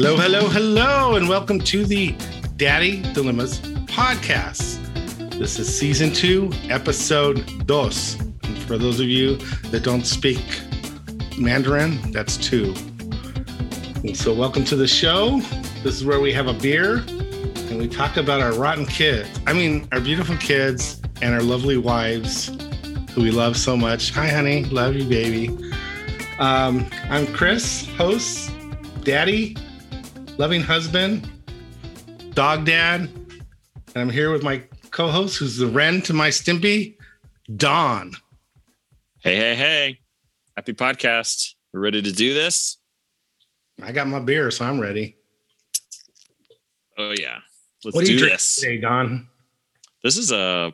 Hello, hello, hello, and welcome to the Daddy Dilemmas podcast. This is season two, episode dos. And for those of you that don't speak Mandarin, that's two. And so, welcome to the show. This is where we have a beer and we talk about our rotten kids. I mean, our beautiful kids and our lovely wives who we love so much. Hi, honey. Love you, baby. Um, I'm Chris, host, daddy, loving husband, dog dad. And I'm here with my co host, who's the Ren to my Stimpy, Don. Hey, hey, hey. Happy podcast. We're ready to do this? I got my beer, so I'm ready. Oh, yeah. Let's what do do this. today, Don? This is a,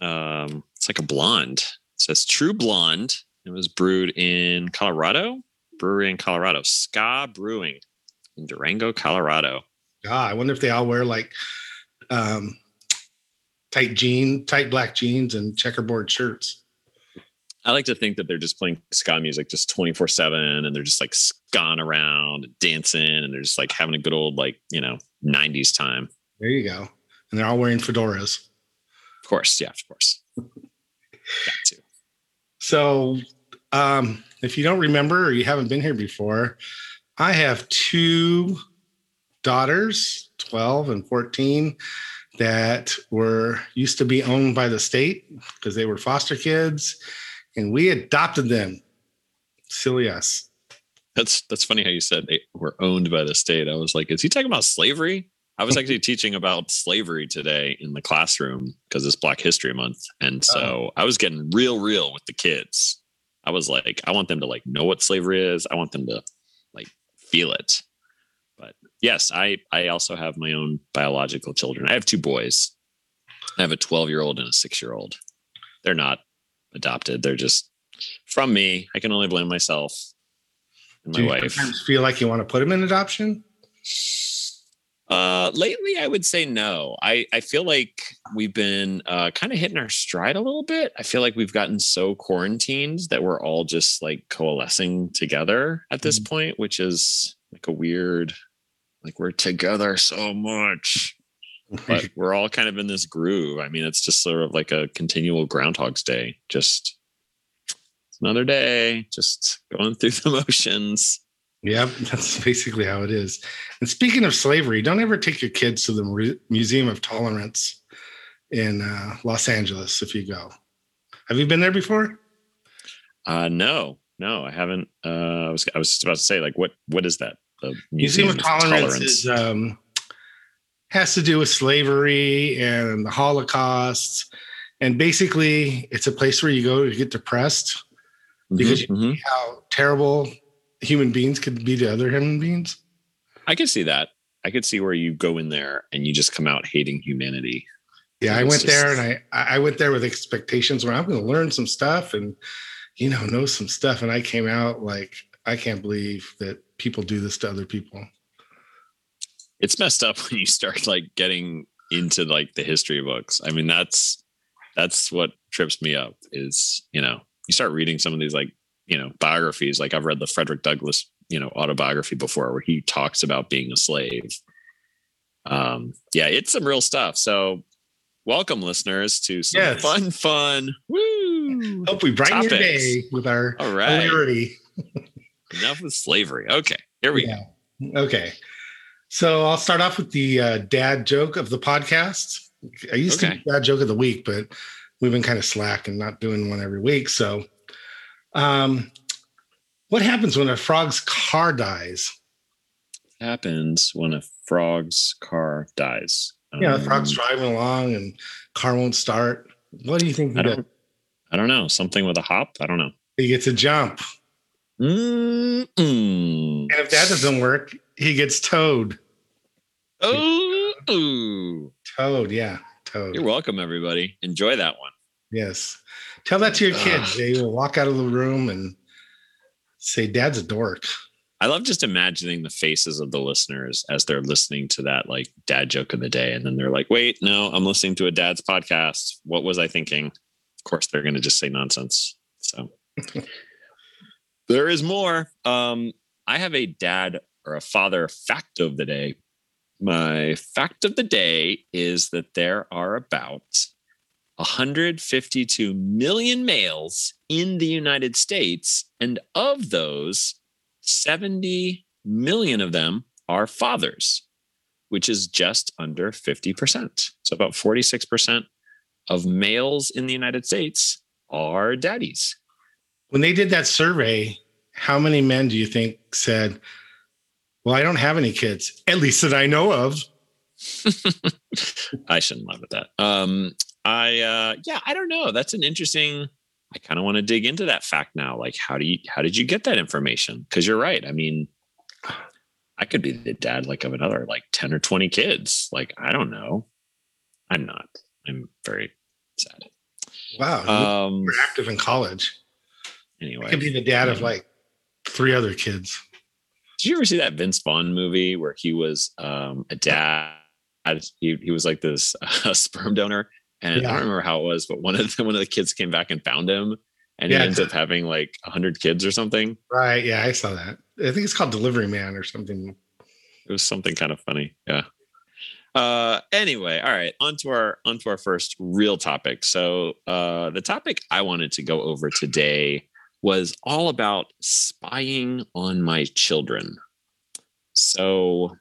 um, it's like a blonde. It says True Blonde. It was brewed in Colorado, brewery in Colorado, Ska Brewing in Durango, Colorado. Ah, I wonder if they all wear like um, tight jean, tight black jeans, and checkerboard shirts. I like to think that they're just playing ska music just 24 7 and they're just like scaing around and dancing and they're just like having a good old, like, you know, 90s time. There you go. And they're all wearing fedoras. Of course. Yeah, of course. Got to. So, um, if you don't remember or you haven't been here before, I have two daughters, 12 and 14, that were used to be owned by the state because they were foster kids, and we adopted them. Silly us. That's that's funny how you said they were owned by the state. I was like, is he talking about slavery? I was actually teaching about slavery today in the classroom because it's Black History Month, and so oh. I was getting real, real with the kids. I was like, I want them to like know what slavery is. I want them to feel it. But yes, I I also have my own biological children. I have two boys. I have a 12 year old and a six year old. They're not adopted. They're just from me. I can only blame myself and my Do you wife. sometimes feel like you want to put them in adoption? Uh, lately, I would say no. I I feel like we've been uh, kind of hitting our stride a little bit. I feel like we've gotten so quarantined that we're all just like coalescing together at this Mhm. point, which is like a weird, like we're together so much, but we're all kind of in this groove. I mean, it's just sort of like a continual Groundhog's Day. Just it's another day, just going through the motions. Yep, that's basically how it is. And speaking of slavery, don't ever take your kids to the Museum of Tolerance in uh, Los Angeles if you go. Have you been there before? Uh, no, no, I haven't. Uh, I was I was just about to say like what what is that? The Museum, of Tolerance, is um, has to do with slavery and the Holocaust, and basically it's a place where you go to get depressed because you- Mhm, mhm. how terrible human beings could be to other human beings. I could see that. I could see where you go in there and you just come out hating humanity. Yeah, I went there and I I went there with expectations where I'm going to learn some stuff and you know know some stuff, and I came out like I can't believe that people do this to other people. It's messed up when you start like getting into like the history books. I mean, that's that's what trips me up is you know you start reading some of these like you know biographies. Like I've read the Frederick Douglass you know autobiography before where he talks about being a slave. Um, yeah, it's some real stuff. So welcome listeners to some Yes. fun, fun. Woo! Hope we brighten your day with our All right. hilarity. Enough with slavery. Okay, here we go. Okay. So I'll start off with the uh, dad joke of the podcast. I used to Okay. do dad joke of the week, but we've been kind of slack and not doing one every week. So, um, what happens when a frog's car dies? Happens when a frog's car dies. Yeah, the frog's Um, driving along and car won't start. What do you think I don't. I don't know. Something with a hop. I don't know. He gets a jump. Mm-mm. And if that doesn't work, he gets towed. Oh. Towed, yeah, towed. you're welcome, everybody. Enjoy that one. Yes. Tell that to your kids. They will walk out of the room and say, Dad's a dork. I love just imagining the faces of the listeners as they're listening to that like dad joke of the day. And then they're like, wait, no, I'm listening to a dad's podcast. What was I thinking? Of course, they're going to just say nonsense. So there is more. Um, I have a dad or a father fact of the day. My fact of the day is that there are about 152 million males in the United States. And of those, 70 million of them are fathers, which is just under 50%. So about 46% of males in the United States are daddies. When they did that survey, how many men do you think said, Well, I don't have any kids, at least that I know of? I shouldn't laugh at that. Um, I uh yeah, I don't know. That's an interesting I kind of want to dig into that fact now. Like how do you how did you get that information? Because you're right. I mean, I could be the dad like of another like 10 or 20 kids. Like, I don't know. I'm not. I'm very sad. Wow. Um, we're active in college. Anyway. I could be the dad of like three other kids. Did you ever see that Vince Vaughn movie where he was um, a dad? He, he was like this uh, sperm donor and yeah. I don't remember how it was, but one of the, one of the kids came back and found him, and yeah, he ends up having like hundred kids or something. Right? Yeah, I saw that. I think it's called Delivery Man or something. It was something kind of funny. Yeah. Uh, anyway, all right, on to our on to our first real topic. So uh, the topic I wanted to go over today was all about spying on my children. So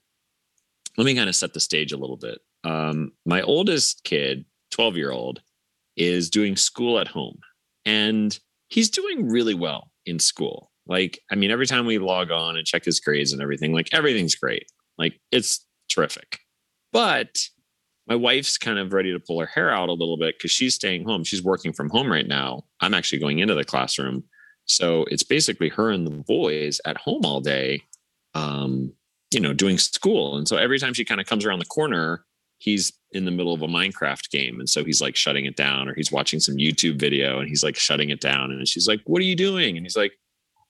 let me kind of set the stage a little bit. Um, my oldest kid 12 year old is doing school at home and he's doing really well in school. Like, I mean, every time we log on and check his grades and everything, like everything's great. Like, it's terrific. But my wife's kind of ready to pull her hair out a little bit because she's staying home. She's working from home right now. I'm actually going into the classroom. So it's basically her and the boys at home all day, um, you know, doing school. And so every time she kind of comes around the corner, he's in the middle of a Minecraft game. And so he's like shutting it down, or he's watching some YouTube video and he's like shutting it down. And she's like, What are you doing? And he's like,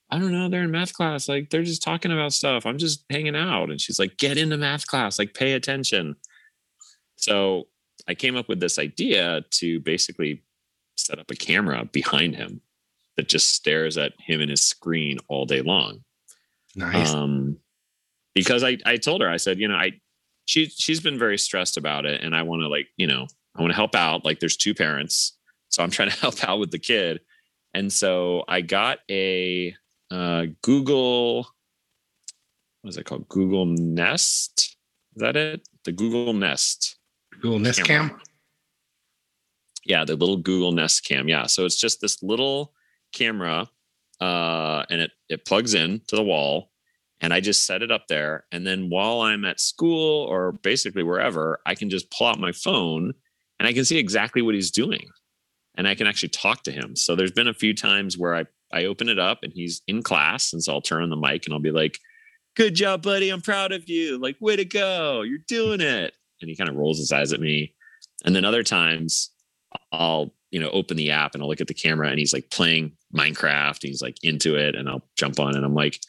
I don't know. They're in math class. Like they're just talking about stuff. I'm just hanging out. And she's like, Get into math class. Like pay attention. So I came up with this idea to basically set up a camera behind him that just stares at him and his screen all day long. Nice. Um, because I, I told her, I said, you know, I, she she's been very stressed about it. And i want to like you know i want to help out. Like there's two parents so i'm trying to help out with the kid. And so i got a uh, google what is it called? Google nest? Is that it? The google nest. Google nest camera. cam? Yeah the little google nest cam. Yeah so it's just this little camera uh, and it it plugs in to the wall and I just set it up there. And then while I'm at school or basically wherever, I can just pull out my phone and I can see exactly what he's doing. And I can actually talk to him. So there's been a few times where I, I open it up and he's in class. And so I'll turn on the mic and I'll be like, Good job, buddy. I'm proud of you. Like, way to go. You're doing it. And he kind of rolls his eyes at me. And then other times I'll, you know, open the app and I'll look at the camera and he's like playing Minecraft. He's like into it. And I'll jump on and I'm like,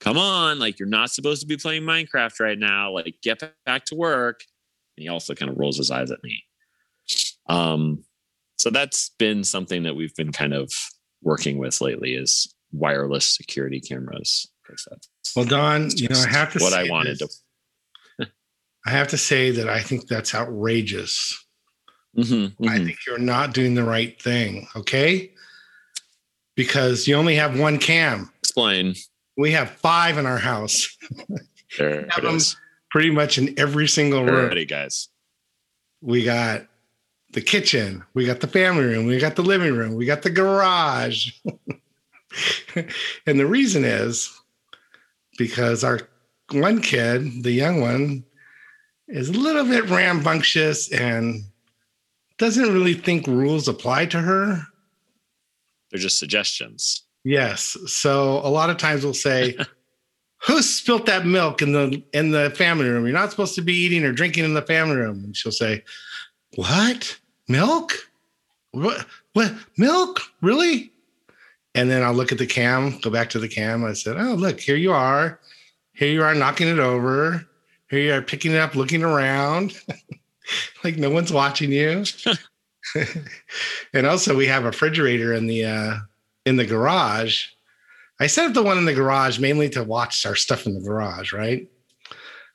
come on, like you're not supposed to be playing Minecraft right now. Like get back to work. And he also kind of rolls his eyes at me. Um, so that's been something that we've been kind of working with lately is wireless security cameras. Well, Don, you know, I have to what I wanted this. to. I have to say that I think that's outrageous. Mm-hmm, mm-hmm. I think you're not doing the right thing. Okay. Because you only have one cam. Explain. We have five in our house. There it is. Pretty much in every single room. Ready, guys. We got the kitchen, we got the family room, we got the living room, we got the garage. and the reason is because our one kid, the young one, is a little bit rambunctious and doesn't really think rules apply to her. They're just suggestions. Yes. So a lot of times we'll say, "Who spilt that milk in the in the family room? You're not supposed to be eating or drinking in the family room." And she'll say, "What? Milk? What? What? Milk? Really?" And then I'll look at the cam, go back to the cam. I said, "Oh, look, here you are. Here you are knocking it over. Here you are picking it up, looking around, like no one's watching you." and also, we have a refrigerator in the uh, in the garage. I set up the one in the garage mainly to watch our stuff in the garage, right?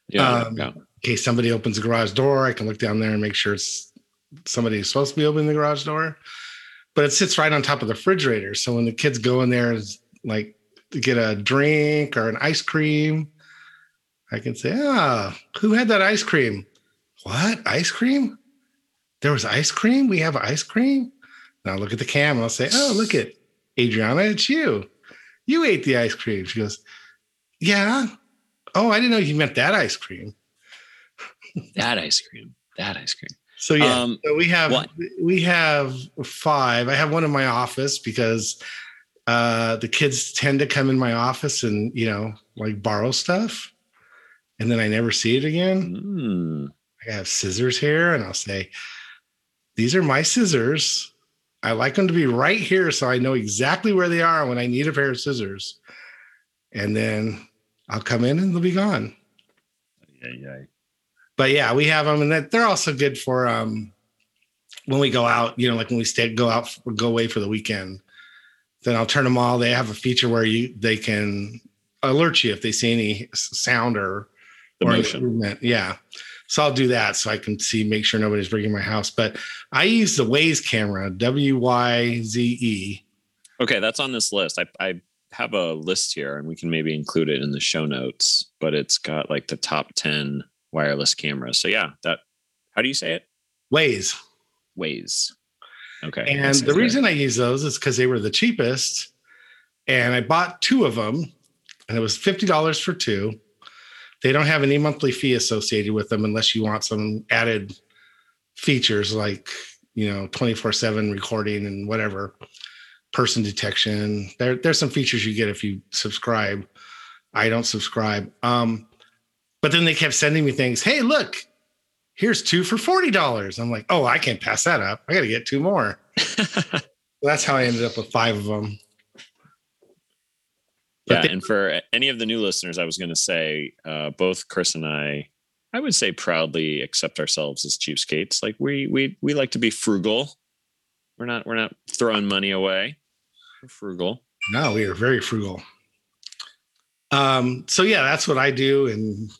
Yeah, Um, yeah. In case somebody opens the garage door, I can look down there and make sure it's somebody who's supposed to be opening the garage door. But it sits right on top of the refrigerator. So when the kids go in there, is like to get a drink or an ice cream, I can say, "Ah, who had that ice cream? What ice cream? There was ice cream. We have ice cream." Now look at the cam and I'll say, "Oh, look at Adriana, it's you. You ate the ice cream." She goes, "Yeah." Oh, I didn't know you meant that ice cream. That ice cream. That ice cream. So yeah, Um, so we have what- we have five. I have one in my office because uh, the kids tend to come in my office and you know like borrow stuff, and then I never see it again. Mm. I have scissors here, and I'll say, "These are my scissors. I like them to be right here, so I know exactly where they are when I need a pair of scissors." And then I'll come in and they'll be gone Yeah, yeah. but yeah, we have them, and that they're also good for um when we go out. You know, like when we stay go out, go away for the weekend. Then I'll turn them all. They have a feature where you they can alert you if they see any sound or The or motion. movement. Yeah, so I'll do that so I can see, make sure nobody's breaking my house. But I use the Waze camera, W Y Z E. Okay, that's on this list. I, I have a list here and we can maybe include it in the show notes, but it's got like the top 10 wireless cameras. So yeah, that how do you say it? Waze. Waze. Okay. And the reason I use those is because they were the cheapest. And I bought two of them, and it was $50 for two. They don't have any monthly fee associated with them unless you want some added features like, you know, 24 7 recording and whatever, person detection. There, there's some features you get if you subscribe. I don't subscribe. Um, but then they kept sending me things. Hey, look, here's two for $40. I'm like, oh, I can't pass that up. I got to get two more. That's how I ended up with five of them. Yeah, they- and for any of the new listeners, I was going to say, uh, both Chris and I, I would say proudly accept ourselves as cheapskates. Like we we we like to be frugal. We're not we're not throwing money away. We're frugal. No, we are very frugal. Um, so yeah, that's what I do. And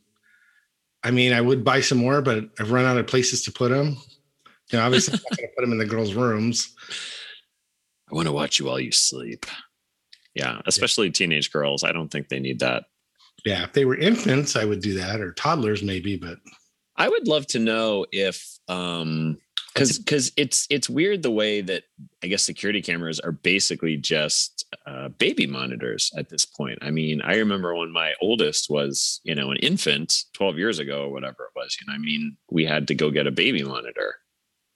I mean, I would buy some more, but I've run out of places to put them. You know, obviously, I'm not going to put them in the girls' rooms. I want to watch you while you sleep. Yeah, especially teenage girls. I don't think they need that. Yeah, if they were infants, I would do that, or toddlers maybe. But I would love to know if um because because it's it's weird the way that I guess security cameras are basically just uh, baby monitors at this point. I mean, I remember when my oldest was you know an infant, twelve years ago or whatever it was. You know, I mean, we had to go get a baby monitor,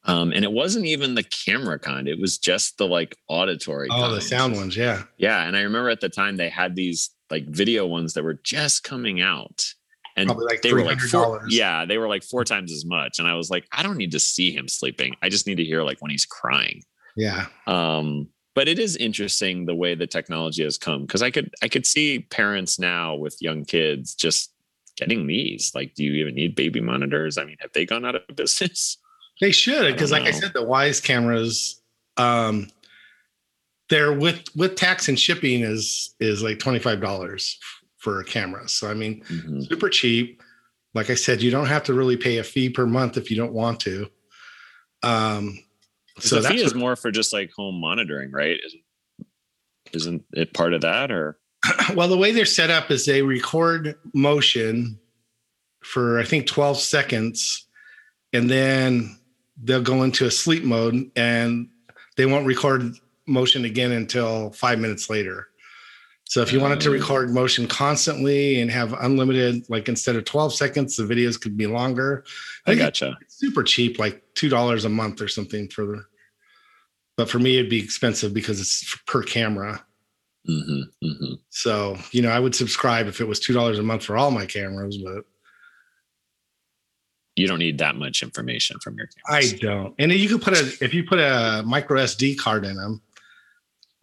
um, and it wasn't even the camera kind; it was just the like auditory. oh, the sound ones, yeah. Yeah, and I remember at the time they had these like video ones that were just coming out, and Probably like they were like four, yeah, they were like four times as much. And I was like, I don't need to see him sleeping. I just need to hear like when he's crying. Yeah. Um, but it is interesting the way the technology has come because I could I could see parents now with young kids just getting these. Like, do you even need baby monitors? I mean, have they gone out of business? They should, because like I said, the Wyze cameras, um, they're with with tax and shipping is is like twenty five dollars for a camera. So I mean, Mhm. super cheap. Like I said, you don't have to really pay a fee per month if you don't want to. Um, so the that's fee is what- more for just like home monitoring, right? Isn't isn't it part of that or well, the way they're set up is they record motion for I think 12 seconds, and then they'll go into a sleep mode and they won't record motion again until five minutes later. So if you wanted to Oh. record motion constantly and have unlimited, like instead of 12 seconds, the videos could be longer. I gotcha. it's super cheap, like two dollars a month or something for the. But for me, it'd be expensive because it's per camera. hmm hmm So, you know, I would subscribe if it was $2 a month for all my cameras, but You don't need that much information from your camera. I don't. And you could put a, if you put a micro SD card in them,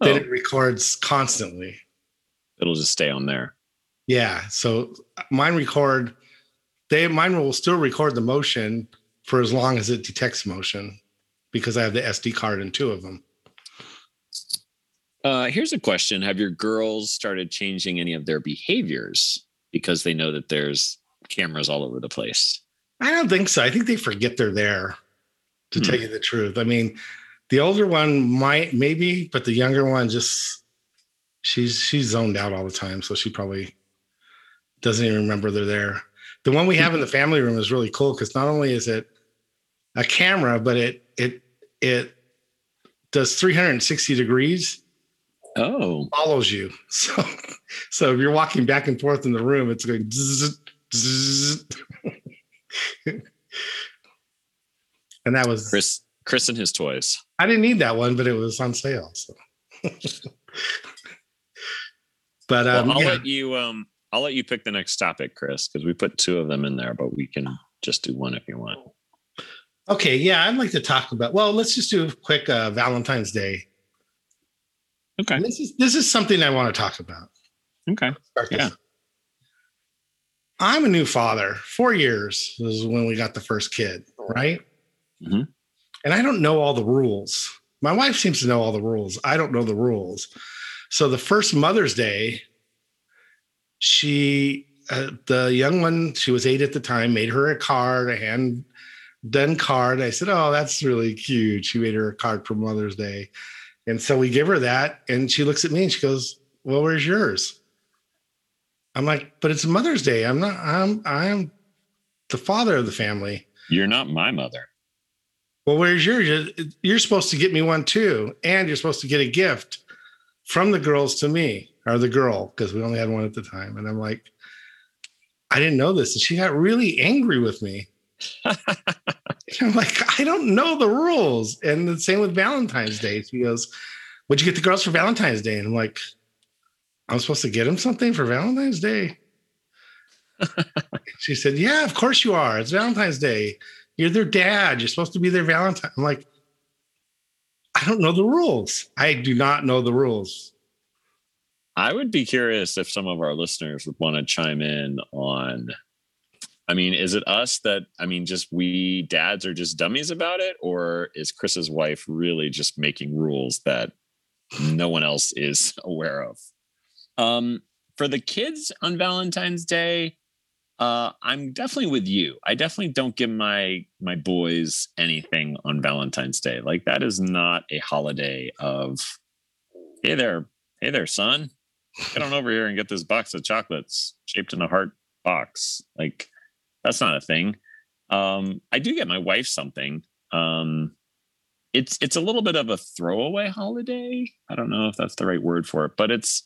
Oh, then it records constantly. it'll just stay on there. Yeah. So mine record, they, mine will still record the motion for as long as it detects motion because I have the SD card in two of them. Uh, here's a question: Have your girls started changing any of their behaviors because they know that there's cameras all over the place? I don't think so. I think they forget they're there. To Hmm. tell you the truth, I mean, the older one might maybe, but the younger one just she's she's zoned out all the time, so she probably doesn't even remember they're there. The one we have in the family room is really cool because not only is it a camera, but it it it does 360 degrees Oh, follows you. So so if you're walking back and forth in the room, it's going zzz, zzz. and that was Chris, Chris and his toys. I didn't need that one, but it was on sale. So but Well, um I'll yeah. let you. Um, I'll let you pick the next topic, Chris, because we put two of them in there, but we can just do one if you want. okay, yeah, I'd like to talk about well, let's just do a quick uh Valentine's Day. Okay. And this is this is something I want to talk about. Okay. Yeah. I'm a new father. Four years is when we got the first kid, right? Mhm. And I don't know all the rules. My wife seems to know all the rules. I don't know the rules. So the first Mother's Day, she, uh, the young one, she was eight at the time, made her a card, a hand done card. I said, "Oh, that's really cute." She made her a card for Mother's Day, and so we give her that, and she looks at me and she goes, "Well, where's yours?" I'm like, but it's Mother's Day. I'm not, I'm, I'm the father of the family. You're not my mother. Well, where's yours? You're- You're supposed to get me one too. And you're supposed to get a gift from the girls to me or the girl, because we only had one at the time. And I'm like, I didn't know this. And she got really angry with me. I'm like, I don't know the rules. And the same with Valentine's Day. She goes, What'd you get the girls for Valentine's Day? And I'm like, I'm supposed to get him something for Valentine's Day. she said, Yeah, of course you are. It's Valentine's Day. You're their dad. You're supposed to be their Valentine. I'm like, I don't know the rules. I do not know the rules. I would be curious if some of our listeners would want to chime in on. I mean, is it us that, I mean, just we dads are just dummies about it? Or is Chris's wife really just making rules that no one else is aware of? Um, for the kids on Valentine's Day, uh, I'm definitely with you. I definitely don't give my my boys anything on Valentine's Day. Like that is not a holiday of, hey there, hey there, son get on over here and get this box of chocolates shaped in a heart box. Like that's not a thing. Um, I do get my wife something. Um, it's it's a little bit of a throwaway holiday. I don't know if that's the right word for it, but it's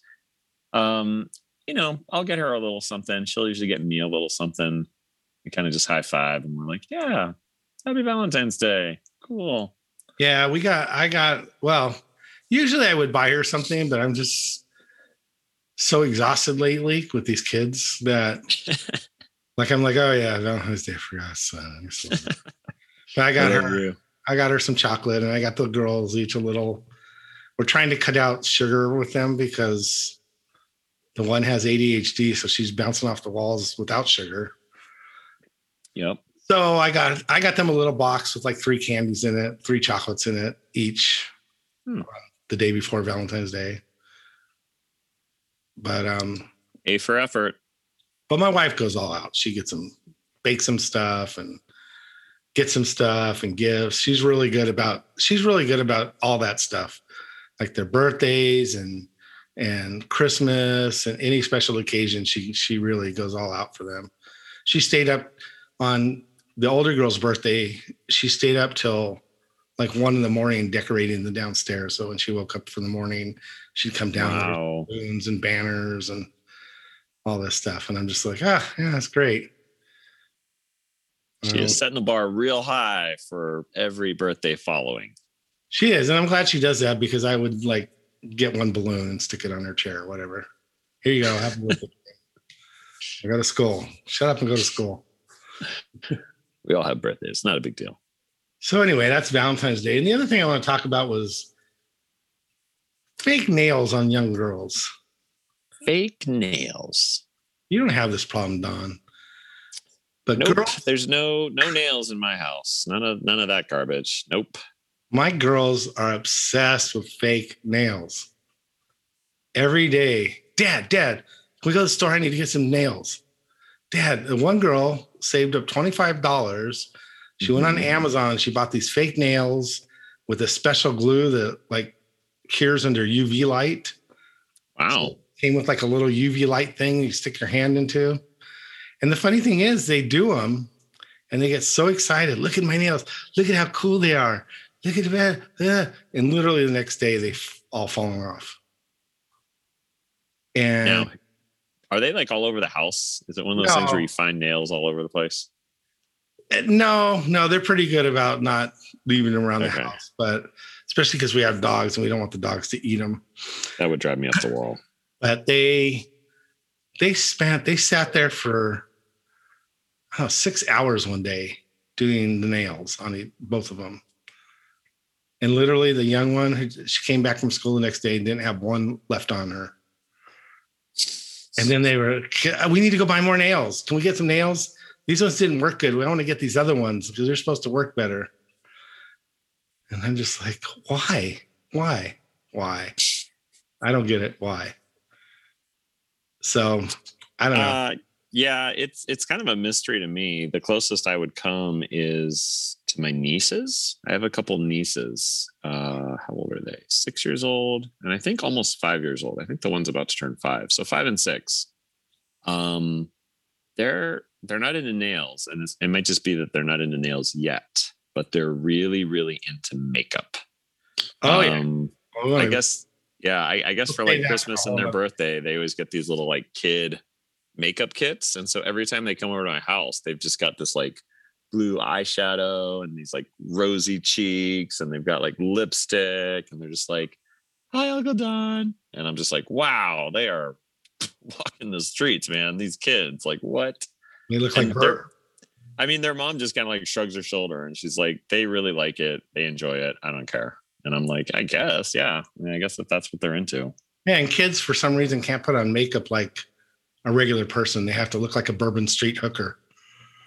um, you know, I'll get her a little something. She'll usually get me a little something. We kind of just high five and we're like, yeah, happy Valentine's Day. Cool. Yeah, we got, I got, well, usually I would buy her something, but I'm just so exhausted lately with these kids that, like, I'm like, oh yeah, Valentine's Day for us. Uh, so- but I got her, you- I got her some chocolate and I got the girls each a little. We're trying to cut out sugar with them because the one has ADHD, so she's bouncing off the walls without sugar. Yep. So I got I got them a little box with like three candies in it, three chocolates in it each Hmm. the day before Valentine's Day. But um A for effort. but my wife goes all out. She gets them bakes some stuff and gets some stuff and gifts. She's really good about she's really good about all that stuff. Like their birthdays and and Christmas and any special occasion she she really goes all out for them. She stayed up on the older girl's birthday. She stayed up till like one in the morning decorating the downstairs. So when she woke up for the morning, she'd come down Wow. balloons and banners and all this stuff. And I'm just like, ah, yeah, that's great. She Um, is setting the bar real high for every birthday following. she is, and I'm glad she does that because I would like get one balloon and stick it on her chair or whatever. Here you go. Birthday. I go to school. Shut up and go to school. We all have birthdays. It's not a big deal. So anyway, that's Valentine's Day. And the other thing I want to talk about was fake nails on young girls. Fake nails. You don't have this problem, Don. But Nope. girls, There's no no nails in my house. None of none of that garbage. Nope. My girls are obsessed with fake nails. every day. Dad, Dad, can we go to the store? I need to get some nails. Dad, the one girl saved up $25. She went on Mhm. Amazon. She bought these fake nails with a special glue that like cures under UV light. Wow. Came with like a little UV light thing you stick your hand into. And the funny thing is, they do them and they get so excited. Look at my nails. Look at how cool they are. Look at that. uh," And literally the next day, they f- all fallen off. And Now, are they like all over the house? Is it one of those things where you find nails all over the place? Uh, No, no, they're pretty good about not leaving them around Okay. the house, but especially because we have dogs and we don't want the dogs to eat them. That would drive me up the wall. But they they spent they sat there for know, six hours one day doing the nails on the, both of them. And literally, the young one, she came back from school the next day and didn't have one left on her. And then they were, we need to go buy more nails. Can we get some nails? These ones didn't work good. We want to get these other ones because they're supposed to work better. And I'm just like, why? Why? Why? I don't get it. Why? So I don't know. Uh, yeah, it's it's kind of a mystery to me. The closest I would come is to my nieces. I have a couple nieces. Uh, how old are they? Six years old, and I think almost five years old. I think the one's about to turn five, so five and six. Um, they're they're not into nails, and it's, it might just be that they're not into nails yet, but they're really really into makeup. oh, yeah. Um, Oh, I guess, yeah, I, I guess for like Christmas and their birthday, they always get these little like kid makeup kits. And so every time they come over to my house, they've just got this like blue eyeshadow and these like rosy cheeks, and they've got like lipstick, and they're just like, Hi, Uncle Don. And I'm just like, wow, they are walking the streets, man. These kids, like, what? They look like and they're- I mean, their mom just kind of like shrugs her shoulder and she's like, they really like it. They enjoy it. I don't care. And I'm like, I guess, yeah. I, mean, I guess if that's what they're into. Yeah, and kids for some reason can't put on makeup like a regular person. They have to look like a Bourbon Street hooker.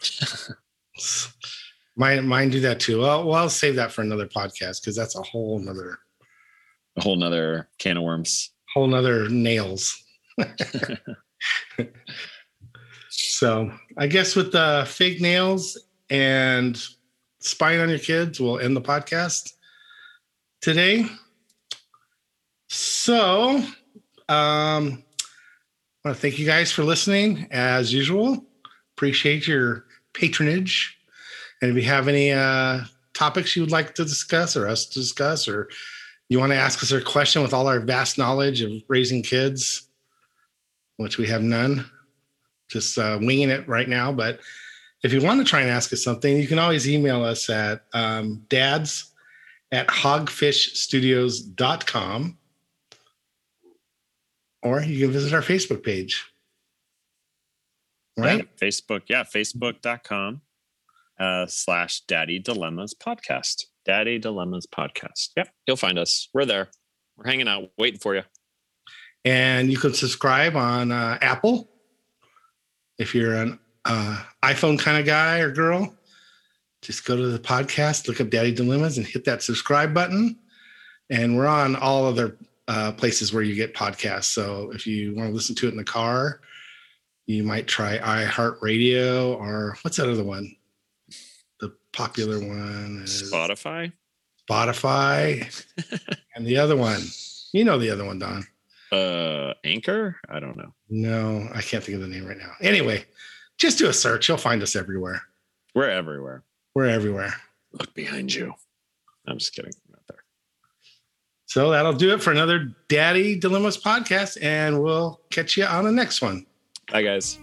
mine, mine do that too. Well, well, I'll save that for another podcast because that's a whole nother, A whole nother can of worms. whole nother nails. so I guess with the fake nails and spying on your kids, we'll end the podcast today. So, um, I want to thank you guys for listening as usual. Appreciate your patronage. And if you have any uh, topics you would like to discuss or us to discuss, or you want to ask us a question with all our vast knowledge of raising kids, which we have none, just uh, winging it right now. But if you want to try and ask us something, you can always email us at um, dads at hogfishstudios.com or you can visit our Facebook page. Right? Yeah, Facebook. Yeah. Facebook.com uh, slash daddy dilemmas podcast. Daddy dilemmas podcast. Yep. You'll find us. We're there. We're hanging out, waiting for you. And you can subscribe on uh, Apple if you're an uh, iPhone kind of guy or girl. Just go to the podcast, look up Daddy Dilemmas, and hit that subscribe button. And we're on all other uh, places where you get podcasts. So if you want to listen to it in the car, you might try iHeartRadio or what's that other one? The popular one is Spotify. Spotify. and the other one, you know the other one, Don. Uh, Anchor. I don't know. No, I can't think of the name right now. Anyway, just do a search. You'll find us everywhere. We're everywhere. We're everywhere. Look behind you. I'm just kidding. I'm not there. So that'll do it for another Daddy Dilemmas podcast, and we'll catch you on the next one. Bye, guys.